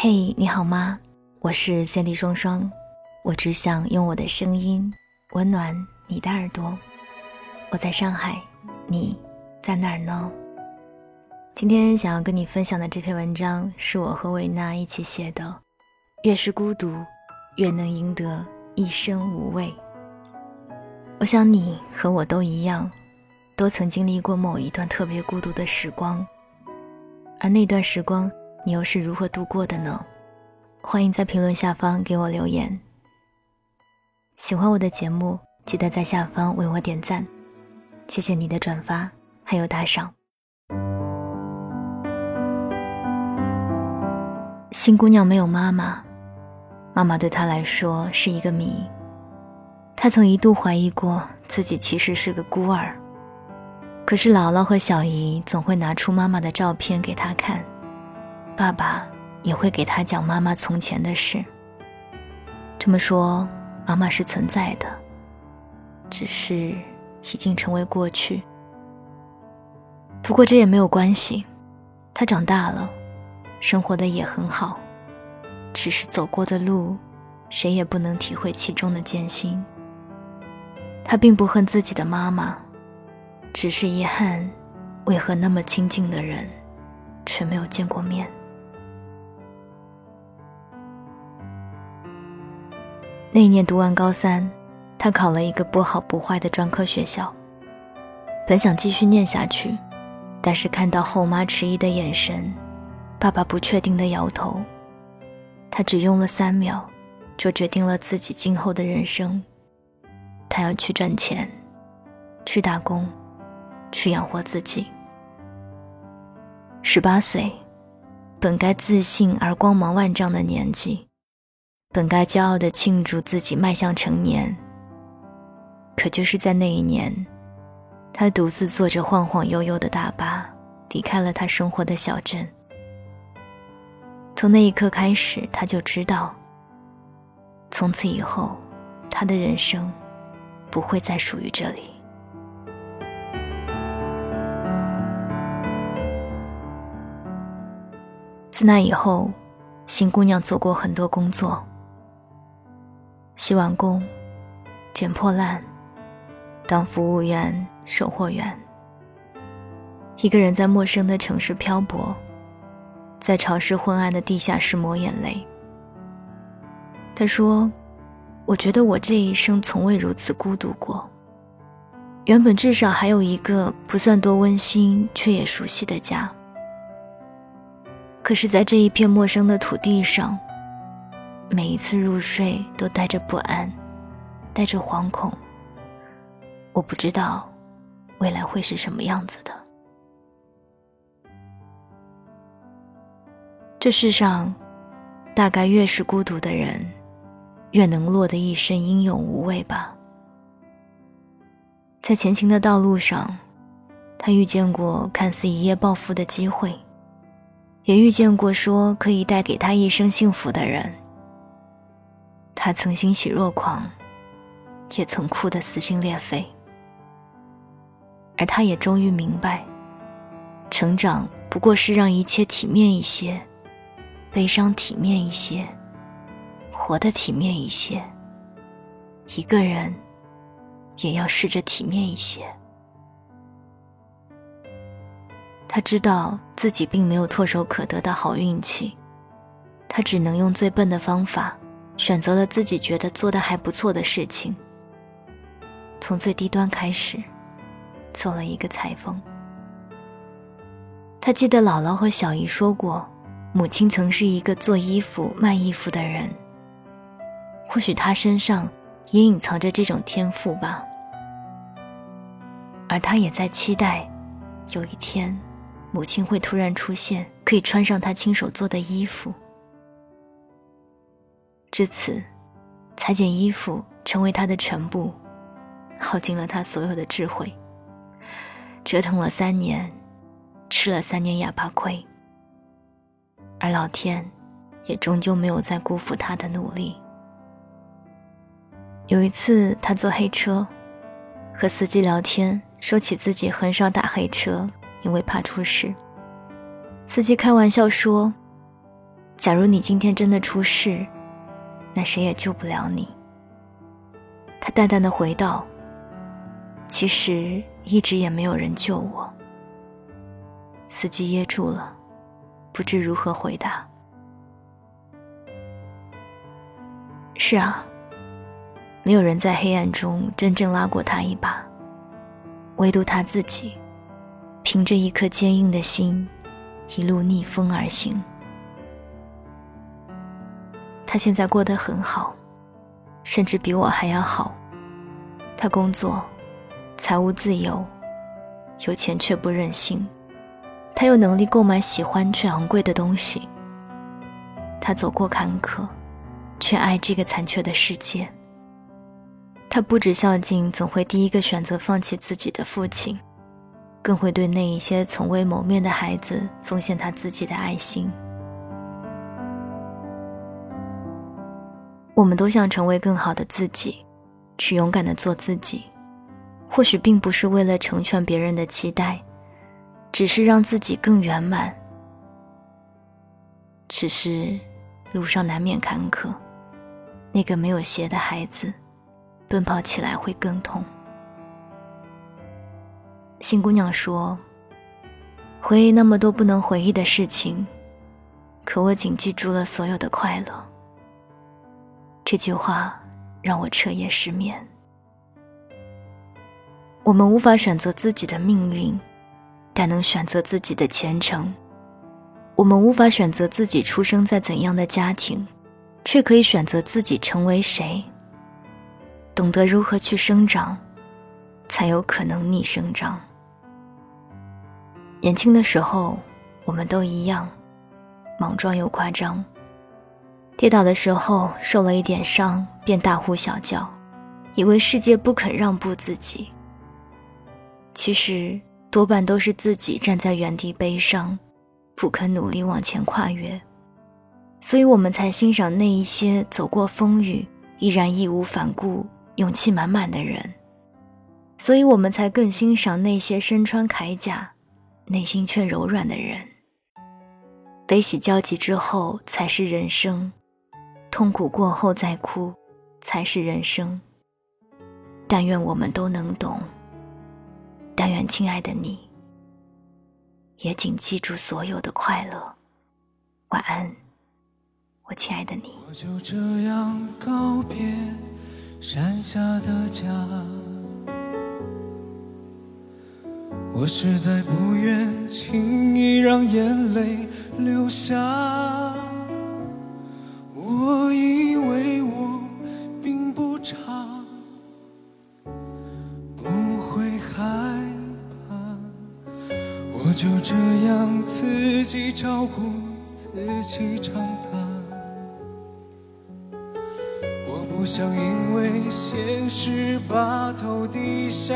嘿，你好吗？我是三 D 双双，我只想用我的声音温暖你的耳朵。我在上海，你在哪儿呢？今天想要跟你分享的这篇文章是我和维娜一起写的。越是孤独，越能赢得一生无畏。我想你和我都一样，都曾经历过某一段特别孤独的时光，而那段时光。你又是如何度过的呢？欢迎在评论下方给我留言。喜欢我的节目，记得在下方为我点赞，谢谢你的转发还有打赏。新姑娘没有妈妈，妈妈对她来说是一个谜。她曾一度怀疑过自己其实是个孤儿，可是姥姥和小姨总会拿出妈妈的照片给她看。爸爸也会给他讲妈妈从前的事。这么说，妈妈是存在的，只是已经成为过去。不过这也没有关系，他长大了，生活的也很好，只是走过的路，谁也不能体会其中的艰辛。他并不恨自己的妈妈，只是遗憾，为何那么亲近的人，却没有见过面。那一年读完高三，他考了一个不好不坏的专科学校。本想继续念下去，但是看到后妈迟疑的眼神，爸爸不确定的摇头，他只用了三秒，就决定了自己今后的人生。他要去赚钱，去打工，去养活自己。十八岁，本该自信而光芒万丈的年纪。本该骄傲地庆祝自己迈向成年，可就是在那一年，他独自坐着晃晃悠悠的大巴，离开了他生活的小镇。从那一刻开始，他就知道，从此以后，他的人生不会再属于这里。自那以后，新姑娘做过很多工作。洗碗工、捡破烂、当服务员、售货员，一个人在陌生的城市漂泊，在潮湿昏暗的地下室抹眼泪。他说：“我觉得我这一生从未如此孤独过。原本至少还有一个不算多温馨却也熟悉的家，可是，在这一片陌生的土地上。”每一次入睡都带着不安，带着惶恐。我不知道未来会是什么样子的。这世上，大概越是孤独的人，越能落得一身英勇无畏吧。在前行的道路上，他遇见过看似一夜暴富的机会，也遇见过说可以带给他一生幸福的人。他曾欣喜若狂，也曾哭得撕心裂肺，而他也终于明白，成长不过是让一切体面一些，悲伤体面一些，活得体面一些。一个人，也要试着体面一些。他知道自己并没有唾手可得的好运气，他只能用最笨的方法。选择了自己觉得做的还不错的事情，从最低端开始，做了一个裁缝。他记得姥姥和小姨说过，母亲曾是一个做衣服、卖衣服的人。或许他身上也隐藏着这种天赋吧。而他也在期待，有一天，母亲会突然出现，可以穿上他亲手做的衣服。至此，裁剪衣服成为他的全部，耗尽了他所有的智慧。折腾了三年，吃了三年哑巴亏，而老天也终究没有再辜负他的努力。有一次，他坐黑车，和司机聊天，说起自己很少打黑车，因为怕出事。司机开玩笑说：“假如你今天真的出事，那谁也救不了你。他淡淡的回道：“其实一直也没有人救我。”司机噎住了，不知如何回答。是啊，没有人在黑暗中真正拉过他一把，唯独他自己，凭着一颗坚硬的心，一路逆风而行。他现在过得很好，甚至比我还要好。他工作，财务自由，有钱却不任性。他有能力购买喜欢却昂贵的东西。他走过坎坷，却爱这个残缺的世界。他不止孝敬总会第一个选择放弃自己的父亲，更会对那一些从未谋面的孩子奉献他自己的爱心。我们都想成为更好的自己，去勇敢的做自己，或许并不是为了成全别人的期待。只是让自己更圆满。只是路上难免坎坷，那个没有鞋的孩子，奔跑起来会更痛。新姑娘说：“回忆那么多不能回忆的事情，可我仅记住了所有的快乐。”这句话让我彻夜失眠。我们无法选择自己的命运。但能选择自己的前程。我们无法选择自己出生在怎样的家庭，却可以选择自己成为谁。懂得如何去生长，才有可能逆生长。年轻的时候，我们都一样，莽撞又夸张。跌倒的时候受了一点伤，便大呼小叫，以为世界不肯让步自己。其实。多半都是自己站在原地悲伤，不肯努力往前跨越，所以我们才欣赏那一些走过风雨依然义无反顾、勇气满满的人，所以我们才更欣赏那些身穿铠甲、内心却柔软的人。悲喜交集之后才是人生，痛苦过后再哭才是人生。但愿我们都能懂。但愿亲爱的你，也请记住所有的快乐。晚安，我亲爱的你。我就这样告别山下的家，我实在不愿轻易让眼泪流下。就这样自己照顾自己长大，我不想因为现实把头低下。